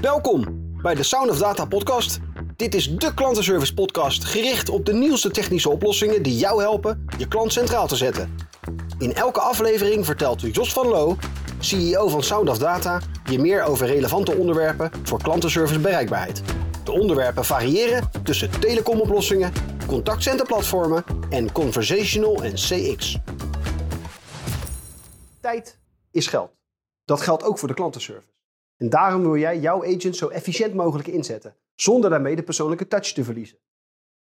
Welkom bij de Sound of Data podcast. Dit is de klantenservice podcast gericht op de nieuwste technische oplossingen die jou helpen je klant centraal te zetten. In elke aflevering vertelt Jos van Loo, CEO van Sound of Data, je meer over relevante onderwerpen voor klantenservice bereikbaarheid. De onderwerpen variëren tussen telecomoplossingen, contactcenterplatformen en conversational en CX. Tijd is geld. Dat geldt ook voor de klantenservice. En daarom wil jij jouw agent zo efficiënt mogelijk inzetten, zonder daarmee de persoonlijke touch te verliezen.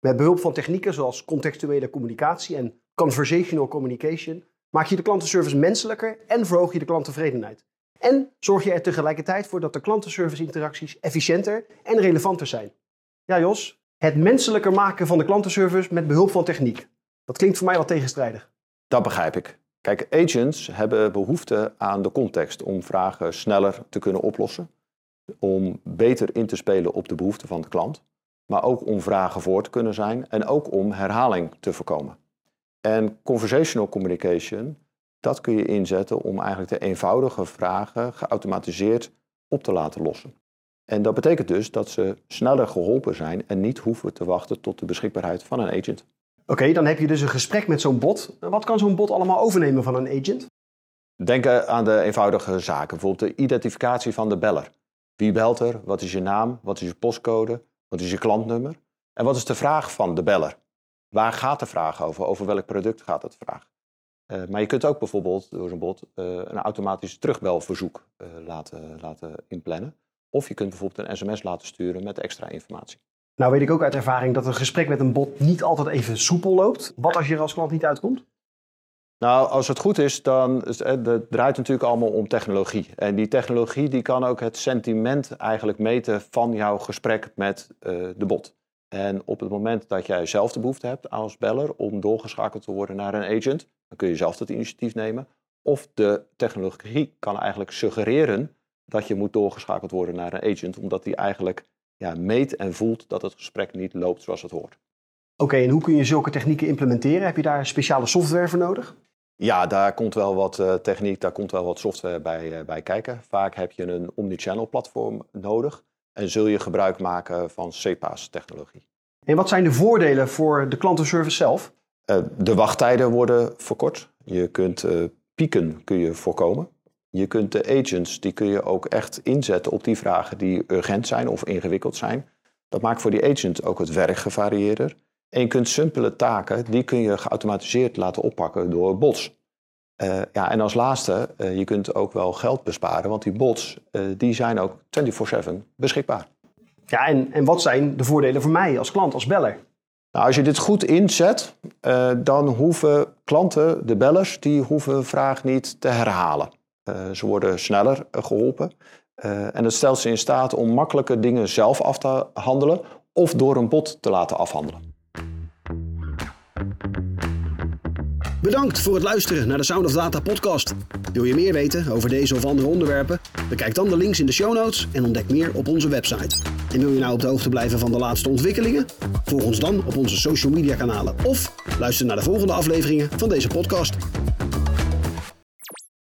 Met behulp van technieken zoals contextuele communicatie en conversational communication maak je de klantenservice menselijker en verhoog je de klanttevredenheid. En zorg je er tegelijkertijd voor dat de klantenservice interacties efficiënter en relevanter zijn. Ja Jos, het menselijker maken van de klantenservice met behulp van techniek. Dat klinkt voor mij wel tegenstrijdig. Dat begrijp ik. Kijk, agents hebben behoefte aan de context om vragen sneller te kunnen oplossen, om beter in te spelen op de behoeften van de klant, maar ook om vragen voor te kunnen zijn en ook om herhaling te voorkomen. En conversational communication, dat kun je inzetten om eigenlijk de eenvoudige vragen geautomatiseerd op te laten lossen. En dat betekent dus dat ze sneller geholpen zijn en niet hoeven te wachten tot de beschikbaarheid van een agent. Oké, dan heb je dus een gesprek met zo'n bot. Wat kan zo'n bot allemaal overnemen van een agent? Denk aan de eenvoudige zaken, bijvoorbeeld de identificatie van de beller. Wie belt er? Wat is je naam? Wat is je postcode? Wat is je klantnummer? En wat is de vraag van de beller? Waar gaat de vraag over? Over welk product gaat het vraag? Uh, maar je kunt ook bijvoorbeeld door zo'n bot uh, een automatisch terugbelverzoek laten, laten inplannen. Of je kunt bijvoorbeeld een sms laten sturen met extra informatie. Nou weet ik ook uit ervaring dat een gesprek met een bot niet altijd even soepel loopt. Wat als je er als klant niet uitkomt? Nou, als het goed is, dan het draait natuurlijk allemaal om technologie. En die technologie die kan ook het sentiment eigenlijk meten van jouw gesprek met uh, de bot. En op het moment dat jij zelf de behoefte hebt als beller om doorgeschakeld te worden naar een agent, dan kun je zelf dat initiatief nemen. Of de technologie kan eigenlijk suggereren dat je moet doorgeschakeld worden naar een agent, omdat die eigenlijk ja, meet en voelt dat het gesprek niet loopt zoals het hoort. Oké, en hoe kun je zulke technieken implementeren? Heb je daar speciale software voor nodig? Ja, daar komt wel wat uh, techniek, daar komt wel wat software bij, uh, bij kijken. Vaak heb je een omnichannel platform nodig en zul je gebruik maken van CPaaS-technologie. En wat zijn de voordelen voor de klantenservice zelf? Uh, de wachttijden worden verkort. Je kunt pieken kun je voorkomen. Je kunt de agents, die kun je ook echt inzetten op die vragen die urgent zijn of ingewikkeld zijn. Dat maakt voor die agent ook het werk gevarieerder. En je kunt simpele taken, die kun je geautomatiseerd laten oppakken door bots. Uh, ja, en als laatste, uh, je kunt ook wel geld besparen, want die bots uh, die zijn ook 24-7 beschikbaar. Ja, en, en wat zijn de voordelen voor mij als klant, als beller? Nou, als je dit goed inzet, dan hoeven klanten, de bellers, die hoeven vraag niet te herhalen. Uh, ze worden sneller uh, geholpen. Uh, en het stelt ze in staat om makkelijke dingen zelf af te handelen of door een bot te laten afhandelen. Bedankt voor het luisteren naar de Sound of Data podcast. Wil je meer weten over deze of andere onderwerpen? Bekijk dan de links in de show notes en ontdek meer op onze website. En wil je nou op de hoogte blijven van de laatste ontwikkelingen? Volg ons dan op onze social media kanalen of luister naar de volgende afleveringen van deze podcast.